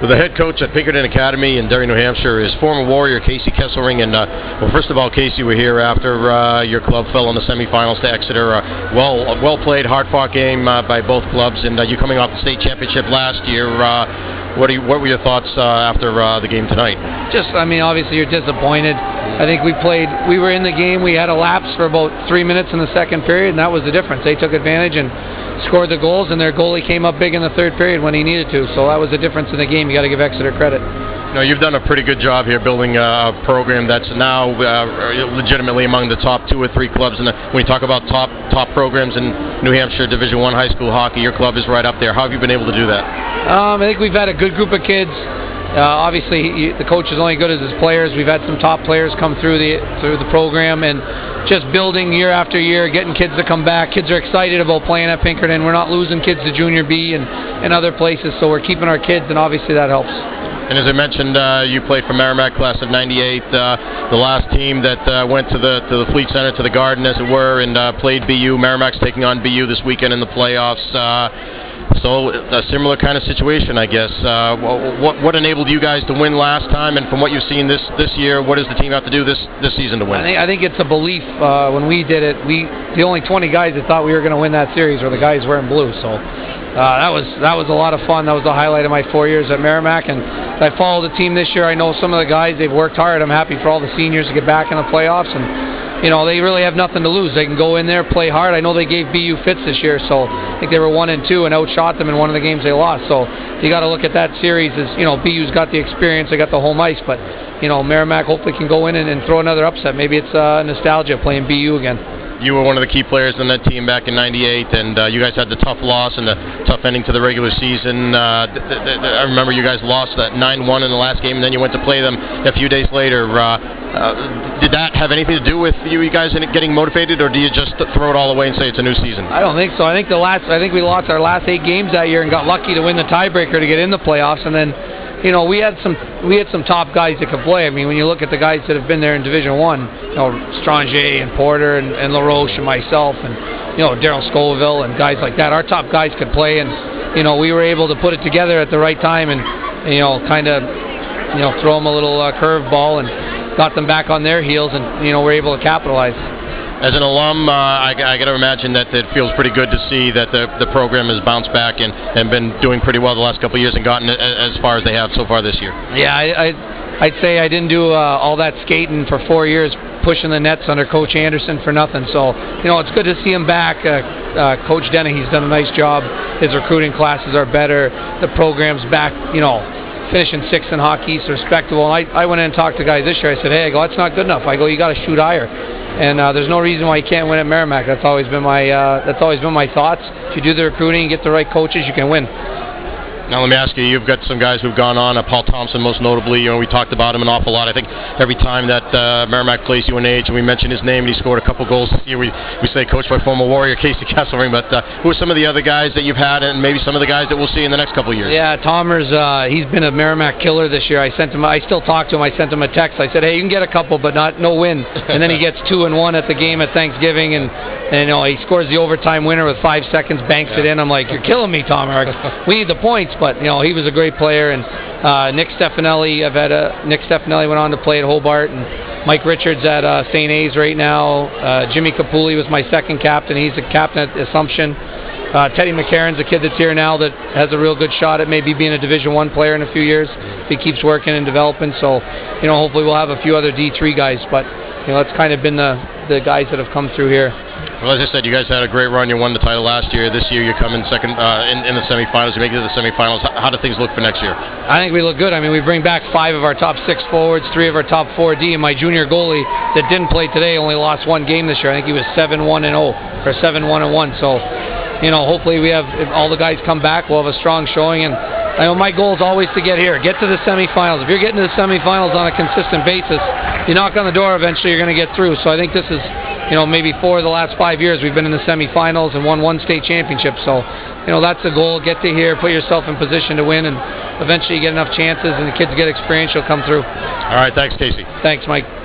The head coach at Pinkerton Academy in Derry, New Hampshire, is former Warrior Casey Kesselring. And uh, well, first of all, Casey, we're here after uh, your club fell in the semifinals to Exeter. Uh, well, well played, hard-fought game uh, by both clubs, and uh, you coming off the state championship last year. Uh, what, you, what were your thoughts uh, after the game tonight? Just, I mean, obviously you're disappointed. I think we played, we were in the game. We had a lapse for about three minutes in the second period, and that was the difference. They took advantage and scored the goals, and their goalie came up big in the third period when he needed to. So that was the difference in the game. You got to give Exeter credit. No, you've done a pretty good job here building a program that's now uh, legitimately among the top two or three clubs. And when you talk about top top programs in New Hampshire Division One high school hockey, your club is right up there. How have you been able to do that? Um, I think we've had a good group of kids. Uh, obviously, he, the coach is only good as his players. We've had some top players come through the through the program, and just building year after year, getting kids to come back. Kids are excited about playing at Pinkerton. We're not losing kids to Junior B and, and other places, so we're keeping our kids, and obviously that helps. And as I mentioned, uh, you played for Merrimack class of '98, uh, the last team that uh, went to the to the Fleet Center, to the Garden, as it were, and uh, played BU. Merrimack's taking on BU this weekend in the playoffs. So a similar kind of situation, I guess. Uh, what what enabled you guys to win last time, and from what you've seen this this year, what does the team have to do this this season to win? I think, I think it's a belief. Uh, when we did it, we the only 20 guys that thought we were going to win that series were the guys wearing blue. So uh, that was that was a lot of fun. That was the highlight of my four years at Merrimack, and I followed the team this year. I know some of the guys; they've worked hard. I'm happy for all the seniors to get back in the playoffs, and you know they really have nothing to lose. They can go in there, play hard. I know they gave BU fits this year, so I think they were one and two and outshot them in one of the games they lost. So you got to look at that series as you know BU's got the experience, they got the home ice, but you know Merrimack hopefully can go in and, and throw another upset. Maybe it's uh, nostalgia playing BU again you were one of the key players in that team back in '98, and uh, you guys had the tough loss and the tough ending to the regular season. Uh, th th th I remember you guys lost that 9-1 in the last game, and then you went to play them a few days later. Uh, uh, did that have anything to do with you, you guys getting motivated, or do you just throw it all away and say it's a new season? I don't think so. I think the last, I think we lost our last eight games that year and got lucky to win the tiebreaker to get in the playoffs, and then you know, we had some we had some top guys that could play. I mean, when you look at the guys that have been there in Division One, you know, Stranger and Porter and, and LaRoche and myself and you know Daryl Scoville and guys like that. Our top guys could play, and you know, we were able to put it together at the right time and you know, kind of you know, throw them a little uh, curveball and got them back on their heels, and you know, we're able to capitalize as an alum, uh, I, I got to imagine that it feels pretty good to see that the the program has bounced back and, and been doing pretty well the last couple years and gotten as far as they have so far this year. Yeah, I, I I'd say I didn't do uh, all that skating for four years, pushing the nets under Coach Anderson for nothing. So you know it's good to see him back. Uh, uh, Coach Dennehy's done a nice job. His recruiting classes are better. The program's back. You know finishing sixth in hockey, is respectable. And I, I went in and talked to guys this year. I said, hey, I go, that's not good enough. I go, you got to shoot higher. And uh, there's no reason why you can't win at Merrimack. That's always been my uh, that's always been my thoughts. If you do the recruiting, get the right coaches, you can win. Now let me ask you, you've got some guys who've gone on, uh, Paul Thompson most notably, you know, we talked about him an awful lot. I think every time that uh, Merrimack plays UNH and we mention his name and he scored a couple goals this year, we, we say coached by former Warrior Casey Kesselring, but uh, who are some of the other guys that you've had and maybe some of the guys that we'll see in the next couple of years? Yeah, Tomers, uh, he's been a Merrimack killer this year. I sent him, I still talk to him, I sent him a text. I said, hey, you can get a couple, but not no win. And then he gets two and one at the game at Thanksgiving and and you know he scores the overtime winner with five seconds, banks yeah. it in. I'm like, you're killing me, Tom Eric. we need the points, but you know he was a great player. And uh, Nick Stefanelli, I've had a Nick Stefanelli went on to play at Hobart, and Mike Richards at uh, St. A's right now. Uh, Jimmy Capulli was my second captain. He's a captain at Assumption. Uh, Teddy McCarron's a kid that's here now that has a real good shot at maybe being a Division One player in a few years if he keeps working and developing. So, you know, hopefully we'll have a few other D3 guys, but you know, that's kind of been the the guys that have come through here. Well, as I said, you guys had a great run. You won the title last year. This year, you come in second uh, in, in the semifinals. You make it to the semifinals. How, how do things look for next year? I think we look good. I mean, we bring back five of our top six forwards, three of our top four D, and my junior goalie that didn't play today only lost one game this year. I think he was seven one and zero or seven one and one. So, you know, hopefully we have if all the guys come back, we'll have a strong showing. And I know my goal is always to get here, get to the semifinals. If you're getting to the semifinals on a consistent basis, you knock on the door. Eventually, you're going to get through. So I think this is you know, maybe four of the last five years we've been in the semifinals and won one state championship. So, you know, that's the goal. Get to here, put yourself in position to win, and eventually you get enough chances and the kids get experience, you'll come through. All right, thanks, Casey. Thanks, Mike.